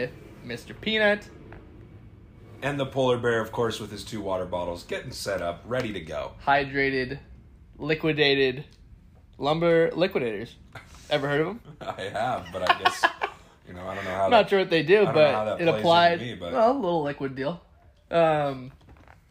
with Mr. Peanut. And the polar bear, of course, with his two water bottles, getting set up, ready to go. Hydrated, liquidated lumber liquidators. Ever heard of them? I have, but I guess you know I don't know how. I'm not sure what they do, don't know how but that it applied. me, but- Well, a little liquid deal. Um,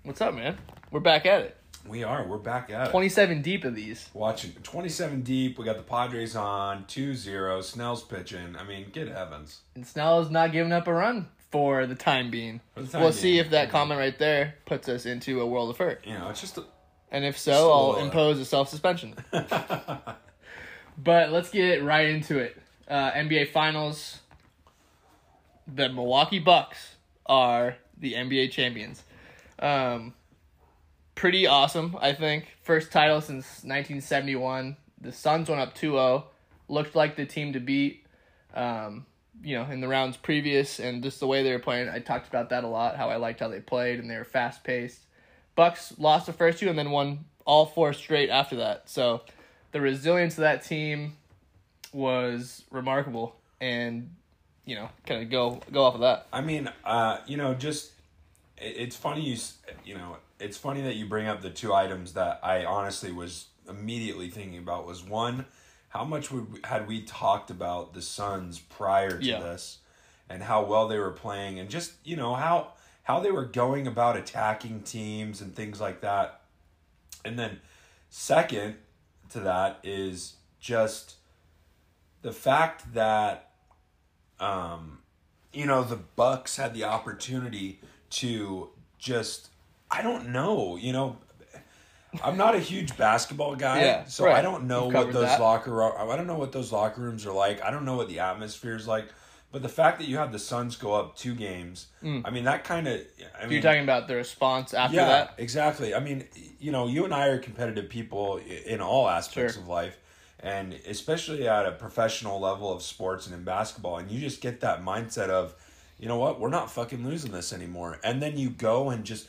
what's up, man? We're back at it. We are. We're back at it. 27 deep of these. Watching 27 deep. We got the Padres on 2-0. Snell's pitching. I mean, good heavens. And Snell is not giving up a run for the time being. The time we'll see if that comment right there puts us into a world of hurt. You know, it's just. A, And if so, I'll little- impose a self suspension. But let's get right into it. Uh, NBA Finals. The Milwaukee Bucks are the NBA champions. Um, pretty awesome, I think. First title since 1971. The Suns went up 2 0. Looked like the team to beat, um, you know, in the rounds previous, and just the way they were playing. I talked about that a lot, how I liked how they played, and they were fast paced. Bucks lost the first two and then won all four straight after that. So the resilience of that team was remarkable, and you know, kind of go go off of that. I mean, uh, you know, just it's funny you you know it's funny that you bring up the two items that I honestly was immediately thinking about was one, how much would we, had we talked about the Suns prior to Yeah. this, and how well they were playing, and just you know how how they were going about attacking teams and things like that, and then second to that is just the fact that um you know the bucks had the opportunity to just i don't know you know i'm not a huge basketball guy Yeah, so i don't know You've what those that. locker i don't know what those locker rooms are like i don't know what the atmosphere is like but the fact that you have the suns go up two games mm. i mean that kind of i mean You're talking about the response after yeah, that. exactly. I mean, you know, you and I are competitive people in all aspects Sure. of life, and especially at a professional level of sports and in basketball. And you just get that mindset of, you know what, we're not fucking losing this anymore. And then you go and just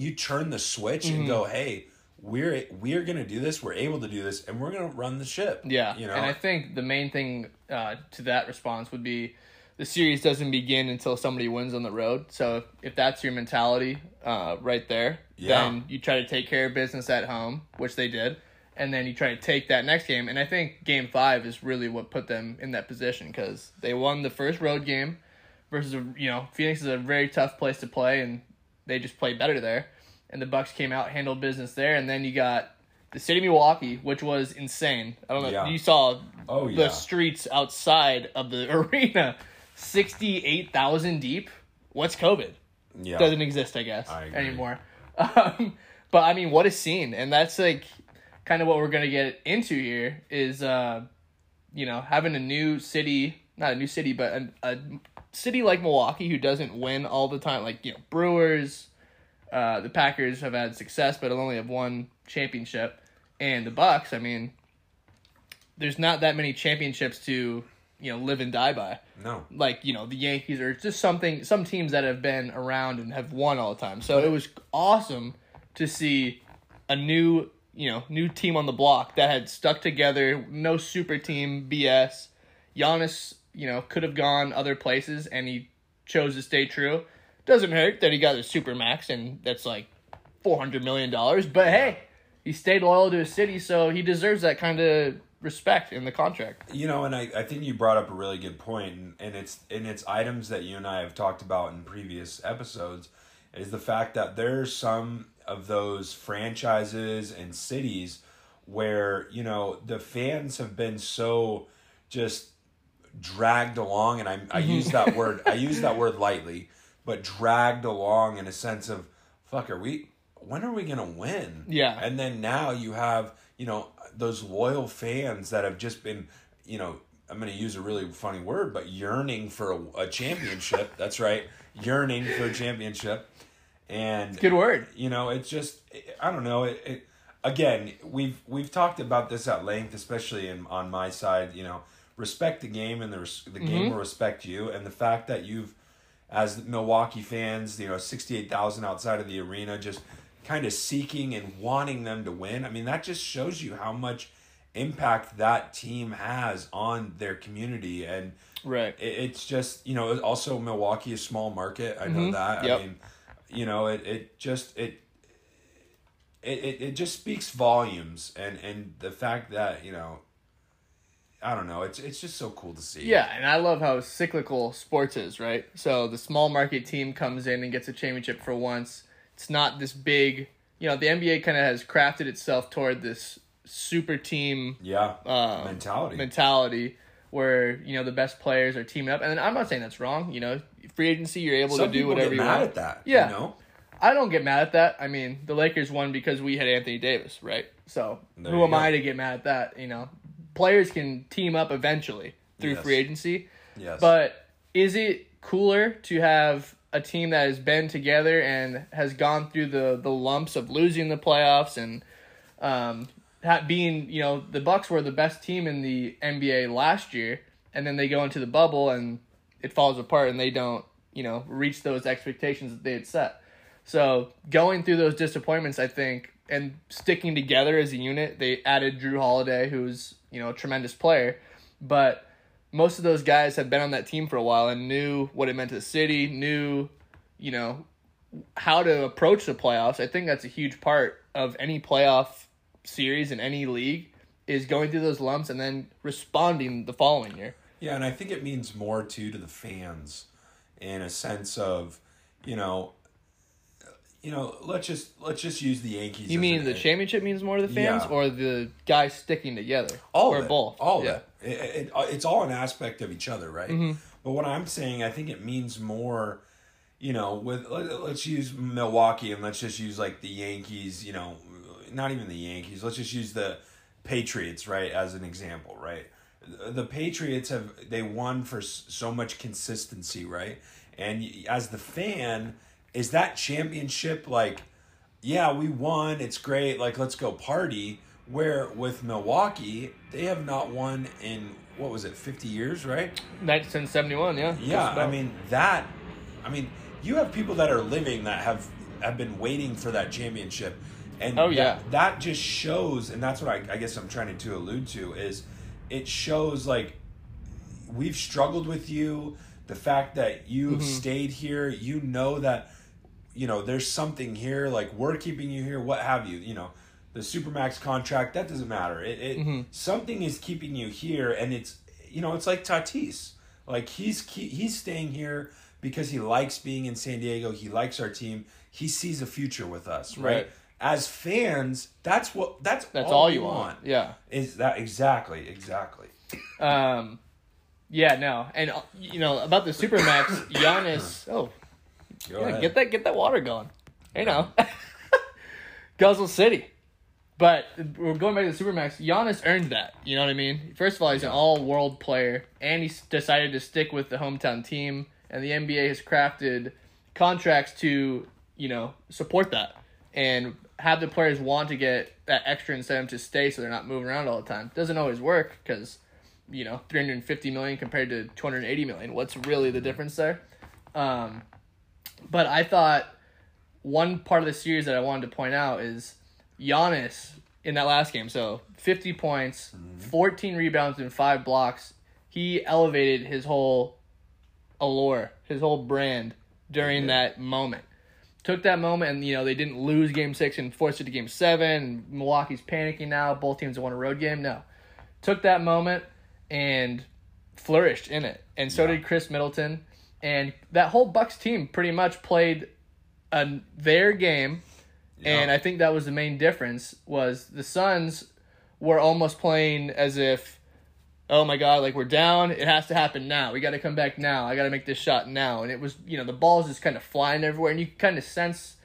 you turn the switch and go, Mm-hmm. hey, we're we're gonna do this. We're able to do this, and we're gonna run the ship. Yeah, you know. and I think the main thing uh, to that response would be the series doesn't begin until somebody wins on the road. So if that's your mentality uh, right there, Yeah. then you try to take care of business at home, which they did, and then you try to take that next game. And I think Game Five is really what put them in that position because they won the first road game versus a, you know Phoenix is a very tough place to play, and they just played better there. And the Bucks came out handled business there, and then you got the city of Milwaukee, which was insane. I don't know. Yeah. You saw Oh, the yeah. streets outside of the arena, sixty-eight thousand deep. What's COVID? yeah, Doesn't exist, I guess, I anymore. Um, but I mean, what a scene, and that's like kind of what we're gonna get into here is, uh, you know, having a new city, not a new city, but a, a city like Milwaukee who doesn't win all the time. Like you know, Brewers, uh, the Packers have had success, but only have one championship, and the Bucks. I mean, there's not that many championships to you know live and die by no, like you know the Yankees or just something some teams that have been around and have won all the time. So it was awesome to see a new you know new team on the block that had stuck together. No super team BS. Giannis you know could have gone other places and he chose to stay true. Doesn't hurt that he got a super max and that's like four hundred million dollars. But hey, he stayed loyal to his city, so he deserves that kind of respect in the contract. You know, and I, I think you brought up a really good point, and, it's and it's items that you and I have talked about in previous episodes, is the fact that there's some of those franchises and cities where you know the fans have been so just dragged along, and I I mm-hmm. use that word I use that word lightly, but dragged along in a sense of fuck, are we? When are we gonna win? Yeah. and then now you have you know those loyal fans that have just been you know i'm going to use a really funny word but yearning for a, a championship that's right yearning for a championship and Good word. you know it's just i don't know it, it again we've we've talked about this at length especially in on my side you know respect the game and the res- the game will respect you and the fact that you've as Milwaukee fans you know 68,000 outside of the arena just kind of seeking and wanting them to win i mean that just shows you how much impact that team has on their community and Right. it, it's just you know also Milwaukee is a small market. I know that. Mm-hmm. Yep. I mean, you know it it just it. It, it, it just speaks volumes and, and the fact that you know I don't know it's it's just so cool to see Yeah, and I love how cyclical sports is, right? So the small market team comes in and gets a championship for once. It's not this big, you know, the NBA kind of has crafted itself toward this super team yeah uh, mentality mentality where, you know, the best players are teaming up. And I'm not saying that's wrong, you know, free agency, you're able some to do whatever get you mad want. at that Yeah. you know I don't get mad at that. I mean, the Lakers won because we had Anthony Davis, right? So There who am go. I to get mad at that? You know, players can team up eventually through Yes. free agency. yes But is it cooler to have a team that has been together and has gone through the, the lumps of losing the playoffs and um, being, you know, the Bucks were the best team in the NBA last year, and then they go into the bubble and it falls apart and they don't, you know, reach those expectations that they had set. So going through those disappointments, I think, and sticking together as a unit, they added Jrue Holiday, who's you know a tremendous player, but most of those guys had been on that team for a while and knew what it meant to the city, knew, you know, how to approach the playoffs. I think that's a huge part of any playoff series in any league is going through those lumps and then responding the following year. Yeah, and I think it means more too to the fans, in a sense of, you know, you know, let's just let's just use the Yankees. You mean an- the championship means more to the fans, Yeah. or the guys sticking together, all or both? all yeah. of it. It, it. It's all an aspect of each other, right? Mm-hmm. But what I'm saying, I think it means more. You know, with let, let's use Milwaukee and let's just use like the Yankees. You know, not even the Yankees. Let's just use the Patriots, right, as an example, right? The- The Patriots have they won for so much consistency, right? And as the fan, is that championship like? yeah, we won. It's great. Like, let's go party. Where with Milwaukee, they have not won in what was it, fifty years, right? 1971, yeah. Yeah, I mean that. I mean, you have people that are living that have have been waiting for that championship, and Oh, that- yeah. that, just shows, and that's what I, I guess I'm trying to allude to is, it shows like we've struggled with you. The fact that you've Mm-hmm. stayed here, you know that, you know, there's something here. Like we're keeping you here. What have you? You know, the supermax contract that doesn't matter. It, it Mm-hmm. something is keeping you here, and it's you know it's like Tatis. Like he's he's staying here because he likes being in San Diego. He likes our team. He sees a future with us, right? Right. As fans, that's what that's That's all, all you want. Yeah. Is that exactly exactly? Um, yeah, no, and uh, you know about the supermax, Giannis. Oh, Go yeah, ahead. get that get that water going. You know, Guzzle City. But we're going back to the supermax. Giannis earned that. You know what I mean? First of all, he's an all-world player, and he decided to stick with the hometown team. And the NBA has crafted contracts to you know support that and have the players want to get that extra incentive to stay, so they're not moving around all the time. Doesn't always work because you know 350 million compared to 280 million. What's really the difference there? Um, but I thought one part of the series that I wanted to point out is Giannis in that last game. So 50 points, mm-hmm. 14 rebounds, and five blocks. He elevated his whole allure, his whole brand during that moment. Took that moment, and you know they didn't lose Game Six and forced it to Game Seven. Milwaukee's panicking now. Both teams won a road game. No, took that moment and flourished in it, and so Yeah. did Khris Middleton. And that whole Bucks team pretty much played a, their game, and I think that was the main difference. Was the Suns were almost playing as if, oh my god, like we're down, it has to happen now. We got to come back now. I got to make this shot now. And it was, you know, the balls just kind of flying everywhere, and you kind of sense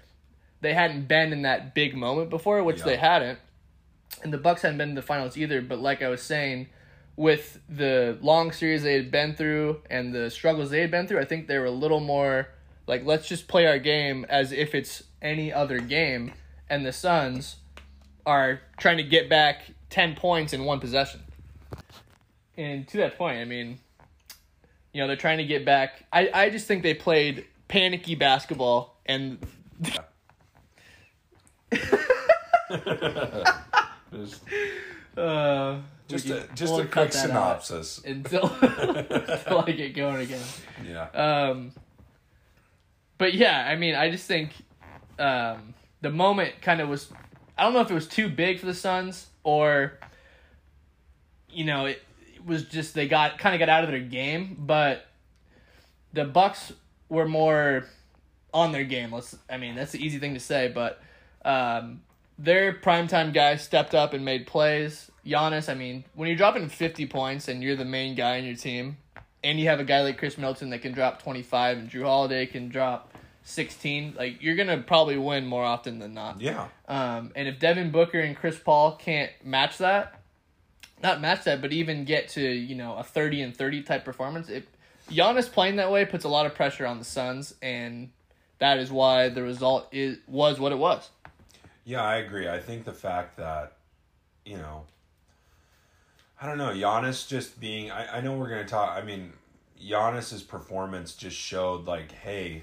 they hadn't been in that big moment before, which Yeah. they hadn't. And the Bucks hadn't been in the finals either. But like I was saying, with the long series they had been through and the struggles they had been through, I think they were a little more like, let's just play our game as if it's any other game. And the Suns are trying to get back 10 points in one possession. And to that point, I mean, you know, they're trying to get back. I, I just think they played panicky basketball and Uh, Just a just we'll a quick synopsis. until until I get going again. Yeah. Um, but yeah, I mean, I just think um, the moment kind of was. I don't know if it was too big for the Suns or, you know, it, it was just they got kind of got out of their game, but the Bucks were more on their game. Let's. I mean, that's the easy thing to say, but um, their primetime guys stepped up and made plays. Giannis, I mean, when you're dropping 50 points and you're the main guy in your team, and you have a guy like Khris Middleton that can drop 25 and Jrue Holiday can drop 16, like you're going to probably win more often than not. Yeah. Um, and if Devin Booker and Chris Paul can't match that, not match that, but even get to, you know, a 30 and 30 type performance, if Giannis playing that way puts a lot of pressure on the Suns and that is why the result is was what it was. Yeah, I agree. I think the fact that, you know, I don't know, Giannis just being, I, I know we're going to talk, I mean, Giannis's performance just showed, like, hey,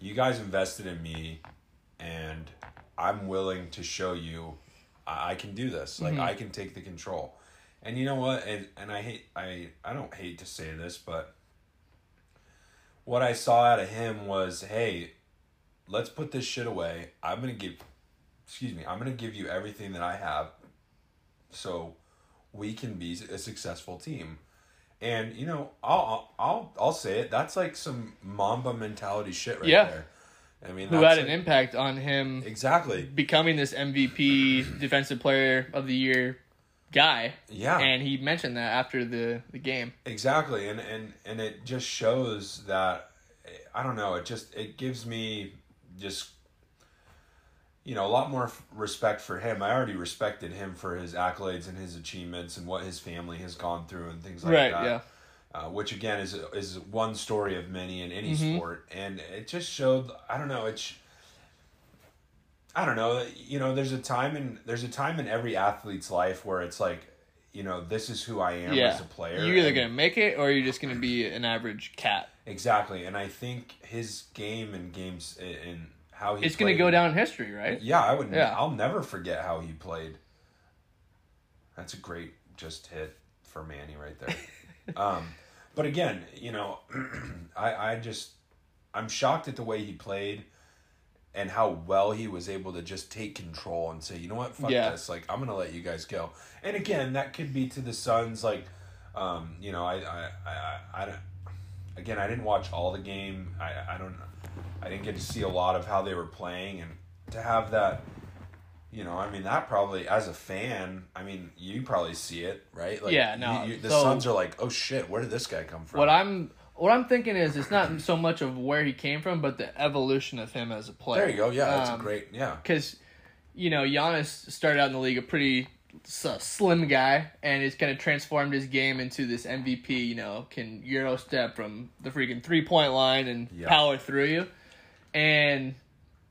you guys invested in me, and I'm willing to show you I, I can do this. Like, mm-hmm. I can take the control. And you know what? And, and I hate, I, I don't hate to say this, but what I saw out of him was, hey, let's put this shit away. I'm gonna give, excuse me, I'm gonna give you everything that I have, so we can be a successful team. And you know, I'll I'll I'll say it. That's like some Mamba mentality shit right Yeah. there. I mean, Who had an like- impact on him exactly. becoming this MVP defensive player of the year guy. Yeah. And he mentioned that after the, the game. Exactly, and and and it just shows that I don't know. It just it gives me just you know a lot more f- respect for him. I already respected him for his accolades and his achievements and what his family has gone through and things like right, that. yeah. Uh, which again is is one story of many in any Mhm. sport, and it just showed. I don't know. It's I don't know. You know, there's a time in there's a time in every athlete's life where it's like, you know, this is who I am Yeah. as a player. You're either and- going to make it or you're just going to be an average cat. Exactly, and I think his game and games and how he It's going to go down in history, right? Yeah, I would. Yeah. I'll never forget how he played. That's a great just hit for Manny right there. um, but again, you know, I I just I'm shocked at the way he played and how well he was able to just take control and say, you know what, fuck Yeah. this, like I'm gonna let you guys go. And again, that could be to the Suns, like, um, you know, I I I, I, don't. Again, I didn't watch all the game. I I don't. I didn't get to see a lot of how they were playing, and to have that, you know, I mean, that probably as a fan, I mean, you probably see it, right? Like, Yeah, no, you- you- the so- Suns are like, oh shit, where did this guy come from? What I'm what I'm thinking is it's not so much of where he came from, but the evolution of him as a player. there you go. Yeah, that's a Um, great. Yeah, because you know Giannis started out in the league a pretty s- slim guy, and he's kind of transformed his game into this MVP. You know, can euro step from the freaking three point line and Yeah. power through you. And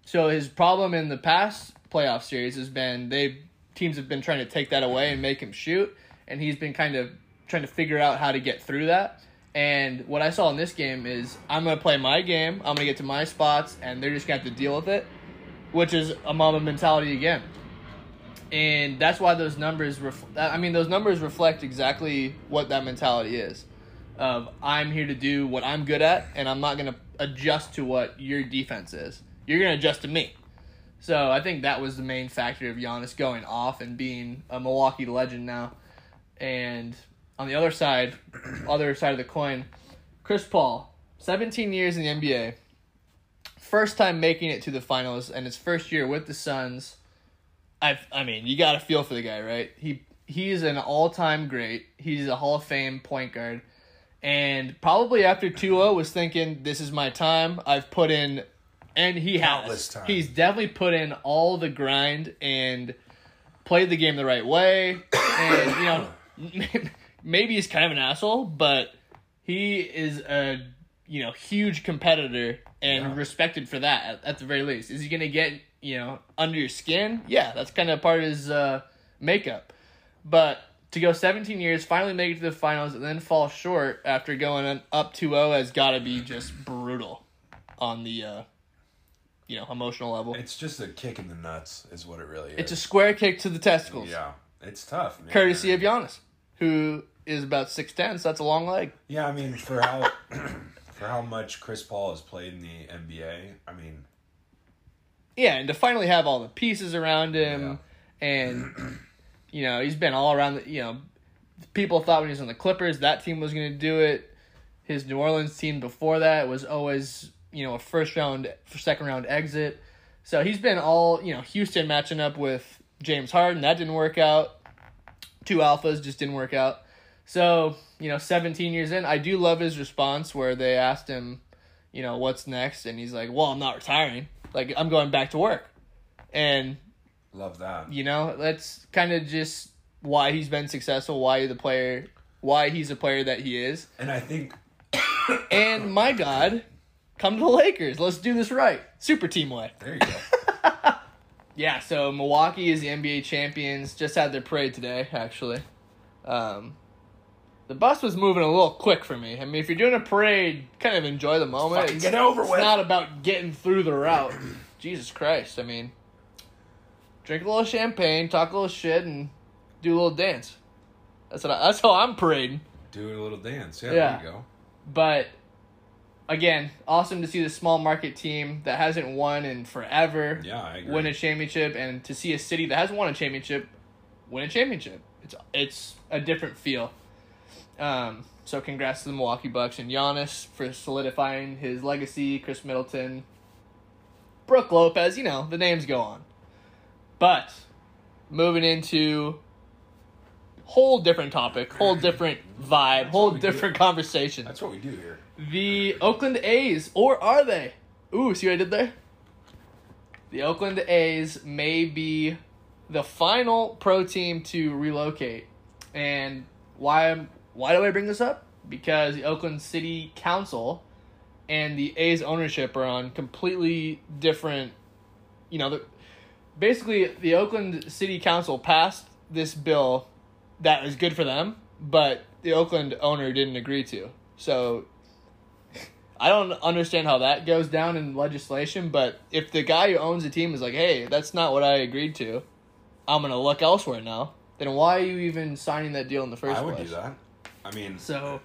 so his problem in the past playoff series has been they teams have been trying to take that away and make him shoot, and he's been kind of trying to figure out how to get through that. And what I saw in this game is I'm gonna play my game, I'm gonna get to my spots, and they're just gonna have to deal with it which is a Mamba mentality again. And that's why those numbers ref- I mean those numbers reflect exactly what that mentality is. Of I'm here to do what I'm good at and I'm not to adjust to what your defense is. You're going to adjust to me. So I think that was the main factor of Giannis going off and being a Milwaukee legend now. And on the other side, other side of the coin, Chris Paul, 17 years in the NBA, first time making it to the finals and his first year with the Suns. I I mean, you got to feel for the guy, right? He he's an all-time great. He's a Hall of Fame point guard. And probably after 2-0 was thinking this is my time. I've put in and he Countless has. time. He's definitely put in all the grind and played the game the right way. And you know, maybe he's kind of an asshole, but he is a you know huge competitor and Yeah. respected for that at, at the very least. Is he gonna get you know under your skin? Yeah, that's kind of part of his uh, makeup. But to go 17 years, finally make it to the finals, and then fall short after going up 2-0 has got to be just brutal on the uh, you know emotional level. It's just a kick in the nuts, is what it really is. It's a square kick to the testicles, yeah. It's tough, man. courtesy of Giannis, who is about six ten. So that's a long leg. Yeah, I mean, for how for how much Chris Paul has played in the NBA, I mean, Yeah, and to finally have all the pieces around him, and you know he's been all around. The, you know, people thought when he was on the Clippers that team was going to do it. His New Orleans team before that was always you know a first round, second round exit. So he's been all you know Houston matching up with James Harden that didn't work out. Two alphas just didn't work out. So you know, 17 years in, I do love his response where they asked him, you know, what's next, and he's like, "Well, I'm not retiring. Like I'm going back to work." And love that. you know, that's kind of just why he's been successful, why the player, why he's a player that he is. And I think And my God, come to the Lakers. Let's do this right. Super team way. there you go. Yeah, so Milwaukee is the NBA champions. Just had their parade today, actually. Um, the bus was moving a little quick for me. I mean, if you're doing a parade, kind of enjoy the moment. Fucking It's, get over it's with. not about getting through the route. Jesus Christ! I mean, drink a little champagne, talk a little shit, and do a little dance. That's what. I, that's how I'm parading. Do a little dance. Yeah, Yeah. there you go. But again, awesome to see the small market team that hasn't won in forever Yeah, I agree. win a championship, and to see a city that hasn't won a championship win a championship. It's it's a different feel. Um, so congrats to the Milwaukee Bucks and Giannis for solidifying his legacy. Khris Middleton, Brook Lopez, you know the names go on. But moving into whole different topic, whole different vibe, whole different conversation. That's what we do here. The Oakland A's, or are they? Ooh, see what I did there? The Oakland A's may be the final pro team to relocate. And why why do I bring this up? Because the Oakland City Council and the A's ownership are on completely different you know, the, basically the Oakland City Council passed this bill that was good for them, but the Oakland owner didn't agree to. So I don't understand how that goes down in legislation, but if the guy who owns the team is like, "Hey, that's not what I agreed to. I'm going to look elsewhere now." Then why are you even signing that deal in the first place? I would place? do that. I mean, So,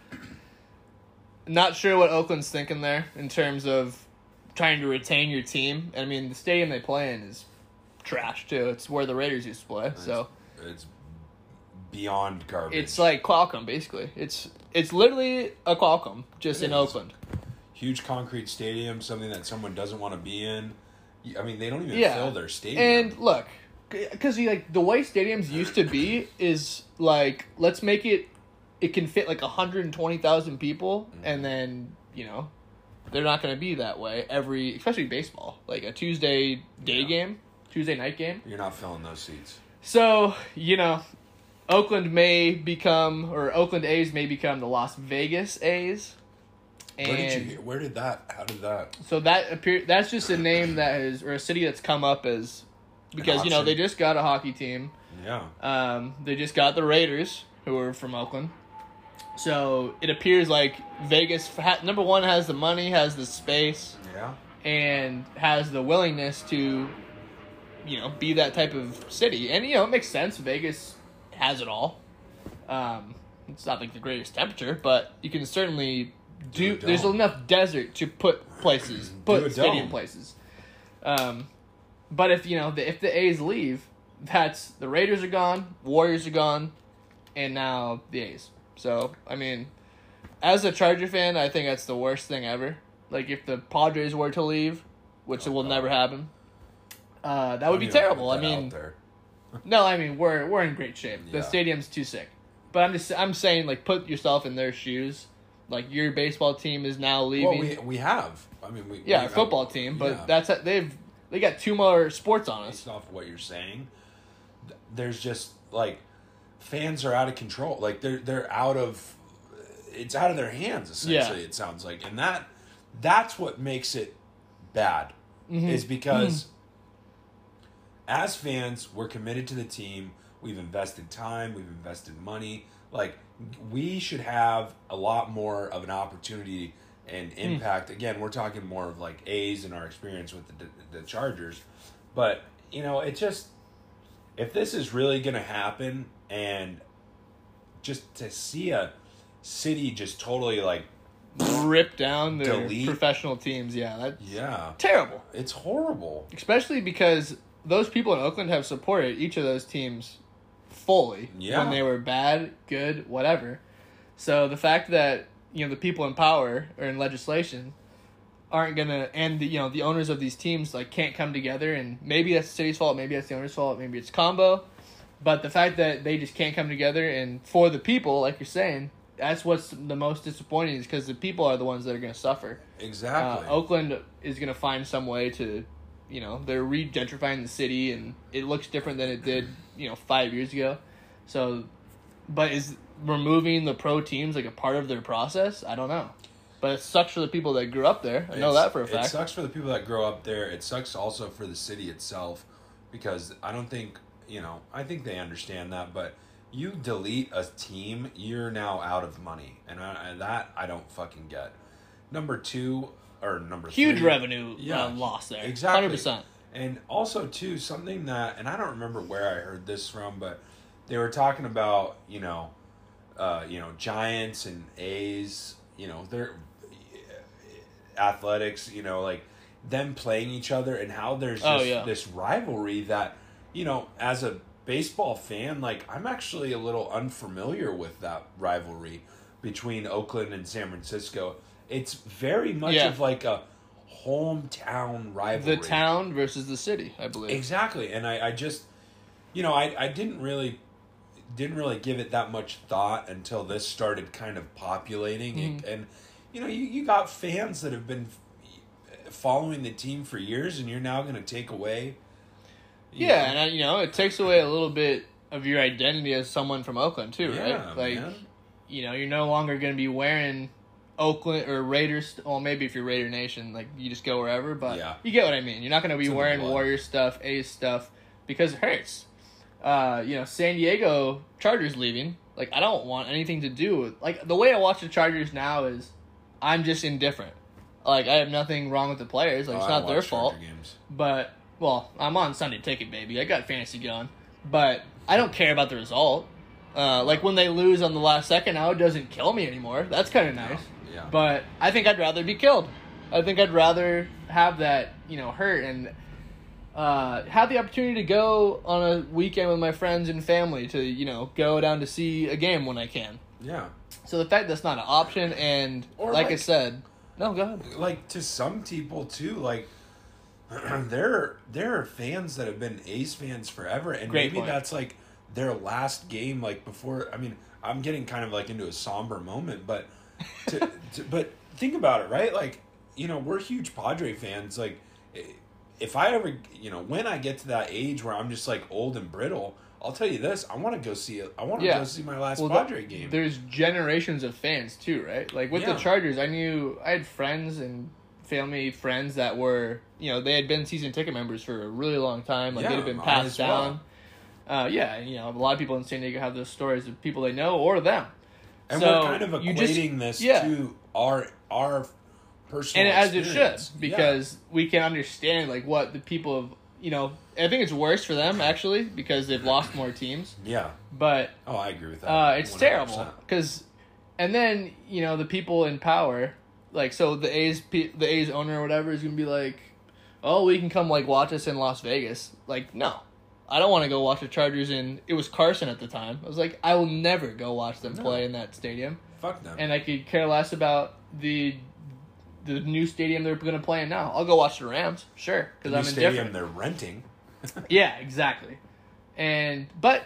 not sure what Oakland's thinking there in terms of trying to retain your team. I mean, the stadium they play in is trash too. It's where the Raiders used to play. So it's beyond garbage. it's like Qualcomm basically. It's it's literally a Qualcomm just It in is. Oakland. huge concrete stadium, something that someone doesn't want to be in. I mean, they don't even Yeah. fill their stadium. And look, because like the way stadiums used to be is like let's make it it can fit like 120,000 people Mm-hmm. and then, you know, they're not going to be that way every especially baseball. Like a Tuesday day Yeah. game, Tuesday night game. You're not filling those seats. So, you know, Oakland may become or Oakland A's may become the Las Vegas A's. And Where did you? hear- Where did that? How did that? so that appear that's just a name that is or a city that's come up as because you know they just got a hockey team. Yeah. Um, they just got the Raiders, who are from Oakland. So it appears like Vegas, ha- number one, has the money, has the space, Yeah. and has the willingness to, you know, be that type of city. And, you know, it makes sense. Vegas has it all. Um, it's not like the greatest temperature, but you can certainly do. Do there's enough desert to put places, put stadium dome. places. Um, but if you know, the, if the A's leave, that's the Raiders are gone, Warriors are gone, and now the A's. So I mean, as a Charger fan, I think that's the worst thing ever. Like if the Padres were to leave, which Oh, will God. never happen, uh, that would be terrible. I mean, no, I mean we're we're in great shape. The Yeah. stadium's too sick. But I'm just I'm saying like put yourself in their shoes. Like your baseball team is now leaving. well, we we have. I mean, we yeah, we a football team, but yeah. that's they've they got two more sports on us. based off of what you're saying, th- there's just like fans are out of control. Like they're they're out of it's out of their hands essentially. Yeah. It sounds like, and that that's what makes it bad Mm-hmm. is because as fans we're committed to the team. We've invested time. We've invested money. Like we should have a lot more of an opportunity and hmm. impact. Again, we're talking more of like A's in our experience with the the Chargers, but you know, it just if this is really going to happen and just to see a city just totally like Rip down their Delete. professional teams. Yeah, that's yeah, terrible. it's horrible. Especially because those people in Oakland have supported each of those teams fully Yeah. when they were bad, good, whatever. So the fact that you know the people in power or in legislation aren't gonna and the you know the owners of these teams like can't come together and maybe that's the city's fault, maybe that's the owner's fault, maybe it's combo. But the fact that they just can't come together and for the people, like you're saying, that's what's the most disappointing is because the people are the ones that are gonna suffer. Exactly. Uh, Oakland is going to find some way to, you know, they're re-gentrifying the city, and it looks different than it did, you know, five years ago. So, but is removing the pro teams like a part of their process? I don't know. But it sucks for the people that grew up there. I know It's- that for a fact It sucks for the people that grow up there. It sucks also for the city itself because I don't think, you know, I think they understand that, but you delete a team, you're now out of money. And I, and that I don't fucking get. Number two, or number Huge three, revenue Yeah, uh, loss there. exactly. 100%. And also too something that, and I don't remember where I heard this from, but they were talking about you know, uh, you know Giants and A's. You know they're athletics. You know like them playing each other and how there's Oh, this, yeah. this rivalry that you know as a baseball fan like I'm actually a little unfamiliar with that rivalry between Oakland and San Francisco. It's very much Yeah. of like a hometown rivalry. The town versus the city, I believe. Exactly, and I, I just, you know, I, I didn't really, didn't really give it that much thought until this started kind of populating, and, mm-hmm. and you know, you, you got fans that have been f- following the team for years, and you're now going to take away. you Yeah, know- and I, you know, it takes away a little bit of your identity as someone from Oakland too, yeah, right? Like, man. you know, you're no longer going to be wearing Oakland or Raiders. Well, maybe if you're Raider Nation, like you just go wherever. But Yeah. you get what I mean. You're not going to be It's wearing. Warrior stuff, A's stuff, because it hurts. Uh, you know, San Diego Chargers leaving. Like, I don't want anything to do with like the way I watch the Chargers now is, I'm just indifferent. Like, I have nothing wrong with the players. Like, Oh, it's not their fault. Games. But well, I'm on Sunday Ticket, baby. I got fantasy going, but I don't care about the result. Uh, like when they lose on the last second, now it doesn't kill me anymore. That's kind of nice. Yeah. But I think I'd rather be killed. I think I'd rather have that, you know, hurt and uh, have the opportunity to go on a weekend with my friends and family to, you know, go down to see a game when I can. yeah. So the fact that's not an option, and Or like, I said, no, go ahead. like to some people too like there there are fans that have been A's fans forever and Great maybe point. that's like their last game like before i mean i'm getting kind of like into a somber moment but to, to, but think about it right like you know we're huge padre fans like if i ever you know when i get to that age where i'm just like old and brittle i'll tell you this i want to go see i want to Yeah. go see my last Well, padre game There's generations of fans too, right? Like with Yeah. the Chargers, I knew I had friends and family friends that were, you know, they had been season ticket members for a really long time. Like Yeah, they'd have been passed as well. down. Uh, yeah, you know, a lot of people in San Diego have those stories of people they know or them. And So, we're kind of equating just- this yeah. to our our personal and as it should experience. Yeah. because we can understand like what the people of you know i think it's worse for them actually because they've lost more teams yeah. but Oh, I agree with that. uh, it's 100%. terrible because and then you know the people in power like so the a's the a's owner or whatever is gonna be like oh we can come like watch us in las vegas like no i don't want to go watch the chargers in it was carson at the time i was like i will never go watch them No. play in that stadium Fuck them. and I could care less about the the new stadium they're going to play in now. I'll go watch the Rams, sure, because I'm stadium indifferent. they're renting. Yeah, exactly. And but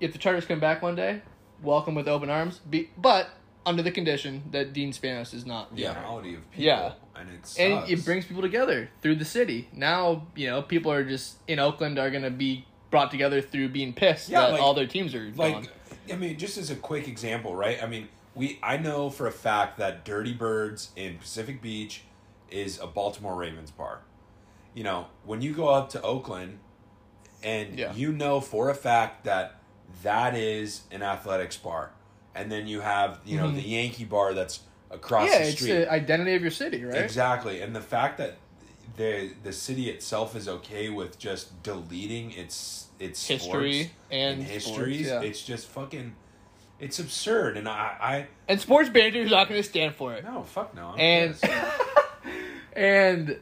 if the Chargers come back one day, welcome with open arms. Be, but under the condition that Dean Spanos is not. The owner. reality of people. Yeah. And it sucks. and it brings people together through the city. Now you know people are just in Oakland are going to be brought together through being pissed Yeah, that like- all their teams are like gone. I mean, just as a quick example, right? I mean, we I know for a fact that Dirty Birds in Pacific Beach is a Baltimore Ravens bar. You know, when you go up to Oakland and Yeah. you know for a fact that that is an athletics bar. And then you have, you know, Mhm. the Yankee bar that's across yeah, the it's street. the identity of your city, right? Exactly, and the fact that the the city itself is okay with just deleting its its History sports and histories, sports, yeah. it's just fucking, it's absurd. And I, I And sports banter is not going to stand for it. no fuck no. I'm And and and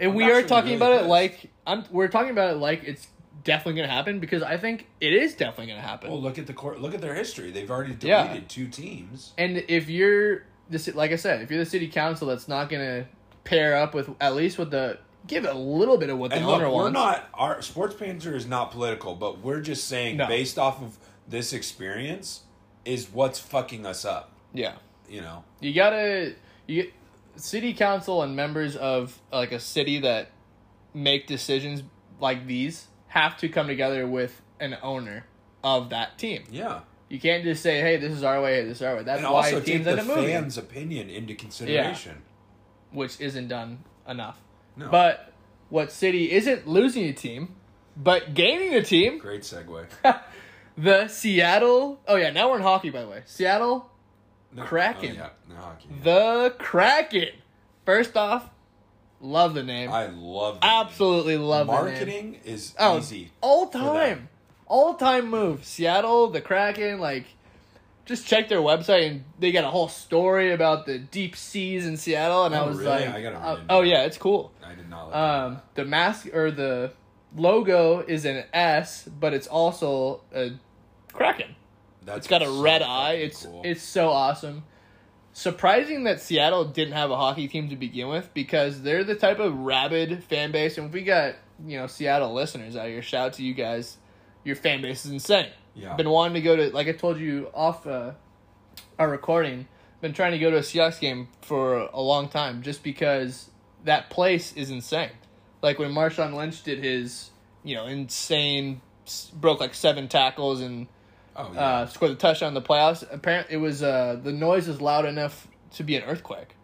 I'm we are talking really about it like I'm. We're talking about it like it's definitely going to happen because I think it is definitely going to happen. well, look at the court. Look at their history. They've already deleted Yeah. two teams. And if you're the like I said, if you're the city council that's not going to pair up with at least with the give a little bit of what the And look, owner we're wants. not our sports banter is not political, but we're just saying No. based off of this experience is what's fucking us up. yeah, You know. you gotta you city council and members of like a city that make decisions like these have to come together with an owner of that team. Yeah. You can't just say, "Hey, this is our way. This is our way." That's and why also take teams the end up moving, fans' opinion into consideration. Which isn't done enough. No. But what city isn't losing a team, but gaining a team? Great segue. The Seattle. Oh yeah, now we're in hockey. By the way, Seattle, No, oh, Kraken. Oh, yeah, no hockey. the Kraken. First off, love the name. I love the Absolutely love name. the name. marketing is Oh, easy. all time, all time move. Seattle, the Kraken. Like, just check their website and they got a whole story about the deep seas in Seattle. And I Oh, was really? like, I uh, oh yeah, it's cool. I did not like Um, the mask or the logo is an S, but it's also a Kraken. that. It's got a so red eye. It's cool. it's so awesome. Surprising that Seattle didn't have a hockey team to begin with because they're the type of rabid fan base, and if we got you know Seattle listeners out here, shout out to you guys. Your fan base is insane. Yeah. Been wanting to go to like I told you off uh, our recording. Been trying to go to a Seahawks game for a long time just because that place is insane. Like when Marshawn Lynch did his, you know, insane, broke like seven tackles and oh yeah. uh, scored the touchdown in the playoffs. Apparently, it was uh, the noise is loud enough to be an earthquake,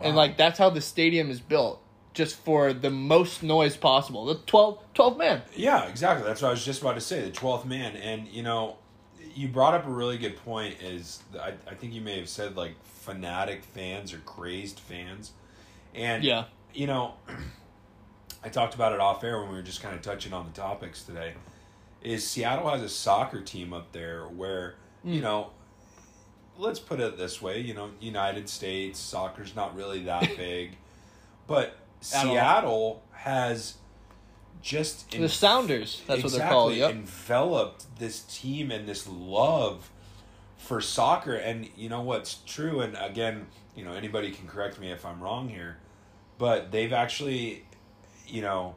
and like that's how the stadium is built, just for the most noise possible. The 12, 12 man. Yeah, exactly. That's what I was just about to say. The twelfth man, and you know, you brought up a really good point. Is I, I think you may have said like fanatic fans or crazed fans, and Yeah. you know, I talked about it off air when we were just kind of touching on the topics today. Is Seattle has a soccer team up there where you Hmm. know, let's put it this way. You know, United States soccer's not really that big, but. Seattle has just The Sounders. That's what they're exactly, called. Yep. enveloped this team and this love for soccer and you know what's true and again you know anybody can correct me if i'm wrong here but they've actually you know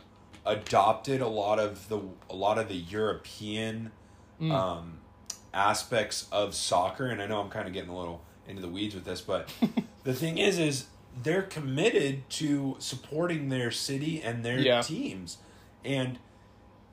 adopted a lot of the a lot of the european Mm. um aspects of soccer and i know i'm kind of getting a little into the weeds with this but the thing is is they're committed to supporting their city and their Yeah. teams and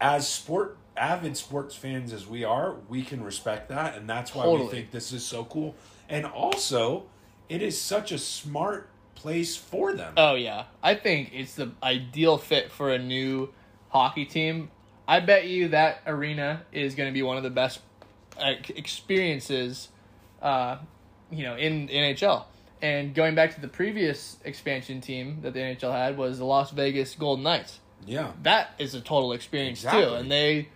as sport avid sports fans as we are we can respect that and that's why Totally. we think this is so cool and also it is such a smart place for them Oh yeah, I think it's the ideal fit for a new hockey team. I bet you that arena is going to be one of the best experiences, uh, you know, in NHL. And going back to the previous expansion team that the NHL had was the Las Vegas Golden Knights. yeah That is a total experience too, and they,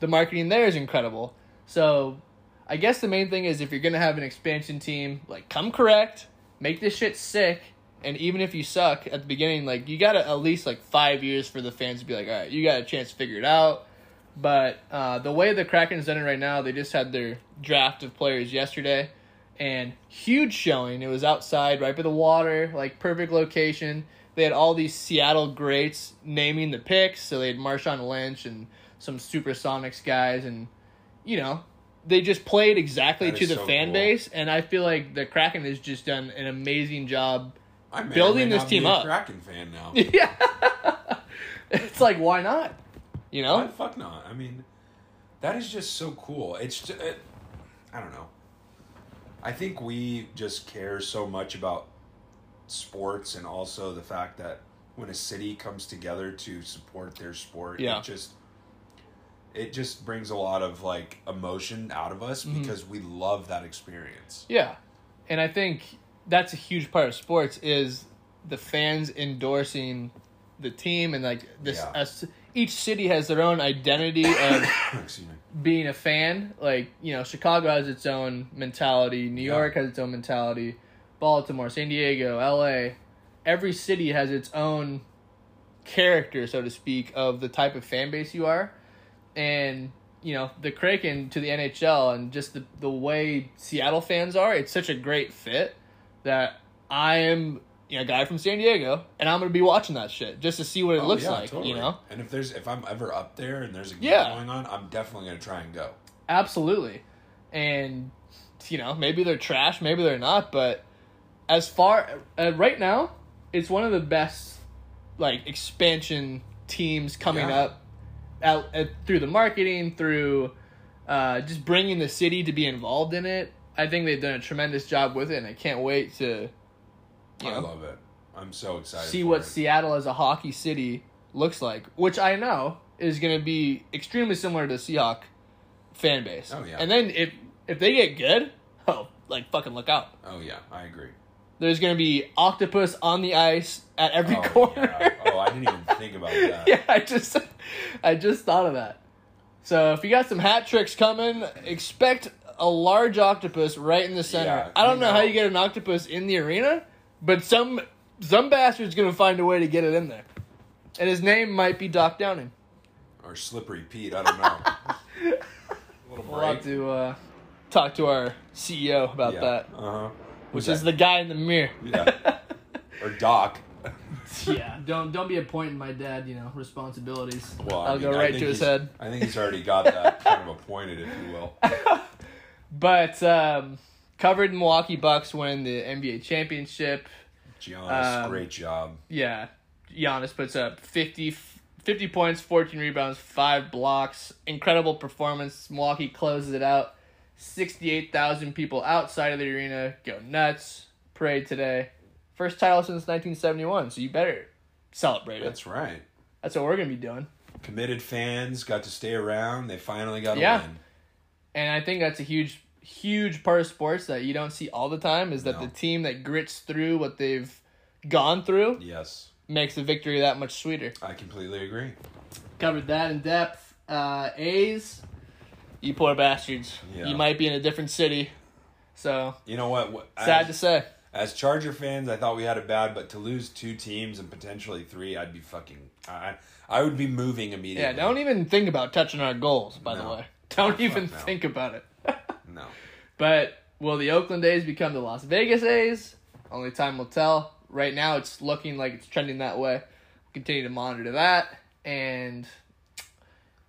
the marketing there is incredible. So, I guess the main thing is if you're gonna have an expansion team, like come correct, make this shit sick, and even if you suck at the beginning, like you gotta at least like five years for the fans to be like, all right, you got a chance to figure it out. But uh, the way the Kraken's done it right now, they just had their draft of players yesterday, and huge showing. It was outside, right by the water, like perfect location. They had all these Seattle greats naming the picks. So they had Marshawn Lynch and some Supersonics guys, and you know they just played exactly That to the so fan cool. base. And I feel like the Kraken has just done an amazing job. I may or building this team up. Kraken fan now yeah, it's like why not? You know, Why the fuck not? I mean, that is just so cool. It's just, it, I don't know. I think we just care so much about sports and also the fact that when a city comes together to support their sport, Yeah. it just it just brings a lot of like emotion out of us Mm-hmm. because we love that experience. Yeah. And I think that's a huge part of sports is the fans endorsing the team and like this. Yeah. Each city has their own identity of being a fan. Like you know, Chicago has its own mentality. New Yeah. York has its own mentality. Baltimore, San Diego, L.A. Every city has its own character, so to speak, of the type of fan base you are, and you know the Kraken to the NHL and just the the way Seattle fans are. It's such a great fit that I am. You know, a guy from San Diego, and I'm gonna be watching that shit just to see what it Oh, looks yeah, like. totally. You know, And if there's if I'm ever up there and there's a game Yeah. going on, I'm definitely gonna try and go. Absolutely. And you know, maybe they're trash, maybe they're not, but as far uh, right now, it's one of the best like expansion teams coming Yeah. up out uh, through the marketing, through uh, just bringing the city to be involved in it. I think they've done a tremendous job with it, and I can't wait to you I know love it. I'm so excited. see what it. Seattle as a hockey city looks like, which I know is going to be extremely similar to Seahawk fan base. Oh, yeah. And then if if they get good, oh, like fucking look out. Oh yeah, I agree. There's going to be octopus on the ice at every oh, corner. Yeah. Oh, I didn't even think about that. yeah, I just I just thought of that. So if you got some hat tricks coming, expect a large octopus right in the center. Yeah, I don't you know, how you get an octopus in the arena, but some some bastard's gonna find a way to get it in there. And his name might be Doc Downing. Or slippery Pete. I don't know. We'll have to uh, talk to our CEO about yeah. that, Uh huh. which is the guy in the mirror. Yeah. or Doc. yeah, don't don't be appointing my dad, you know, responsibilities. Well, I I'll mean, go right to his head. I think he's already got that kind of appointed, if you will. But um, covered Milwaukee Bucks win the NBA championship. Giannis, Um, great job. Yeah, Giannis puts up 50, 50 points, 14 rebounds, 5 blocks. Incredible performance. Milwaukee closes it out. 68,000 people outside of the arena go nuts. Parade today. First title since 1971, so you better celebrate it. That's right. That's what we're going to be doing. Committed fans got to stay around. They finally got a Yeah. win. And I think that's a huge, huge part of sports that you don't see all the time is that No. the team that grits through what they've gone through Yes, makes the victory that much sweeter. I completely agree. Covered that in depth. Uh, A's, you poor bastards. Yeah. You might be in a different city. So, You know what? what sad as, to say. as Charger fans, I thought we had it bad, but to lose two teams and potentially three, I'd be fucking. I I would be moving immediately. Yeah, don't even think about touching our goals, by the way. Don't even no. think about it. No. But will the Oakland A's become the Las Vegas A's? Only time will tell. Right now, it's looking like it's trending that way. Continue to monitor that, and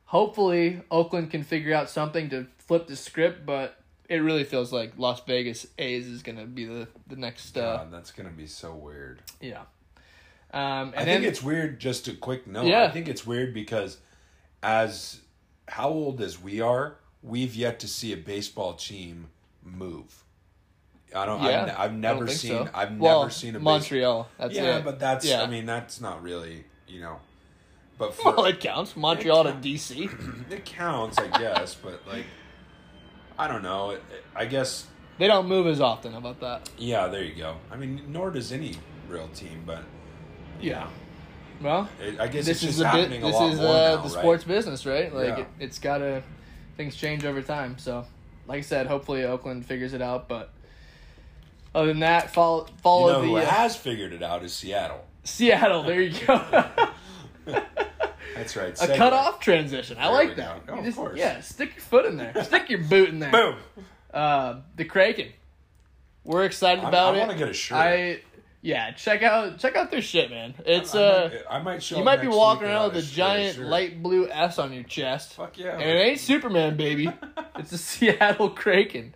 hopefully, Oakland can figure out something to flip the script. But it really feels like Las Vegas A's is going to be the the next. Uh, God, that's gonna be so weird. yeah. Um, and I then think it's weird. Just a quick note. Yeah. I think it's weird because, as how old as we are, we've yet to see a baseball team move. I don't. yeah, I've, I've never seen. so. I've well, never seen a base- Montreal. That's yeah, it. but that's. Yeah. I mean, that's not really. You know. But for, well, it counts. Montreal to counts. DC. it counts, I guess. But like, I don't know. It, it- I guess. They don't move as often. How about that? Yeah, there you go. I mean, nor does any real team, but Yeah. Well, I guess this it's is just the bit. happening a This lot is uh, now, the right? sports business, right? Like Yeah. it, it's gotta things change over time. So, like I said, hopefully Oakland figures it out. But other than that, follow You follow know who uh, has figured it out is Seattle. Seattle. There you go. That's right. A segue. cut off transition. I There like that. You Oh, of course. Yeah, stick your foot in there. Stick your boot in there. Boom. Uh, the Kraken. We're excited I- about I it. I wanna get a shirt. I yeah, check out check out their shit, man. It's I, uh. might, I might show You might be walking around with a giant shirt. light blue S on your chest. Fuck yeah. And it ain't Superman, baby. it's a Seattle Kraken.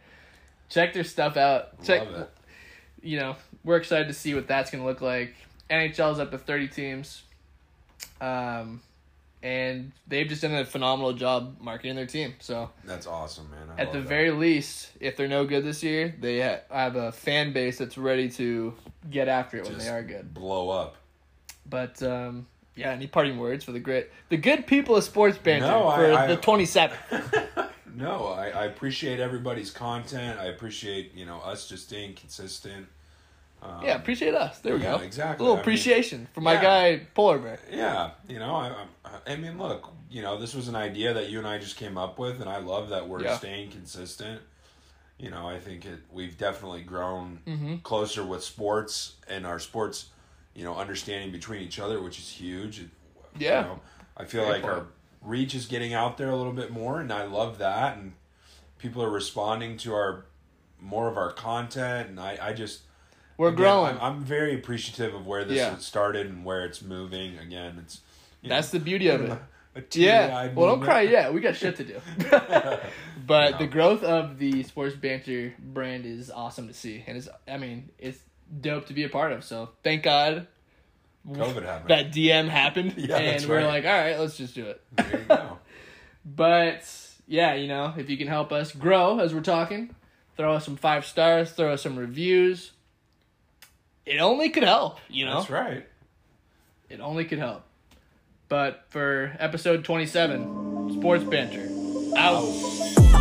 Check their stuff out. Check, Love it. you know, we're excited to see what that's going to look like. NHL's up to 30 teams. Um, and they've just done a phenomenal job marketing their team. So, That's awesome, man. I at the that. very least, if they're no good this year, they ha- have a fan base that's ready to get after it when they are good. blow up. But um, yeah, any parting words for the great, the good people of sports banter No, I- for I- the twenty seventh? No, I, I appreciate everybody's content. I appreciate you know us just staying consistent. Um, Yeah, appreciate us. There we Yeah, go. exactly. A little I mean, appreciation for my yeah. guy Polar Bear. Yeah, you know, I, I, I mean, look, you know, this was an idea that you and I just came up with, and I love that we're Yeah. staying consistent. You know, I think it, we've definitely grown Mm-hmm. closer with sports and our sports, you know, understanding between each other, which is huge. Yeah. You know, I feel Great like point. our reach is getting out there a little bit more, and I love that. And people are responding to our more of our content, and I, I just We're again, growing. I'm, I'm very appreciative of where this Yeah. started and where it's moving. Again, it's you know, That's the beauty of it. a Yeah. Well, don't cry yet. We got shit to do. but No. the growth of the sports banter brand is awesome to see, and it's I mean it's dope to be a part of. So thank God COVID happened. that DM happened, Yeah, and we're right. like, all right, let's just do it. there you go. But yeah, you know, if you can help us grow as we're talking, throw us some five stars, throw us some reviews. It only could help, you know. That's right. It only could help. But for episode 27, Sports Banter, out.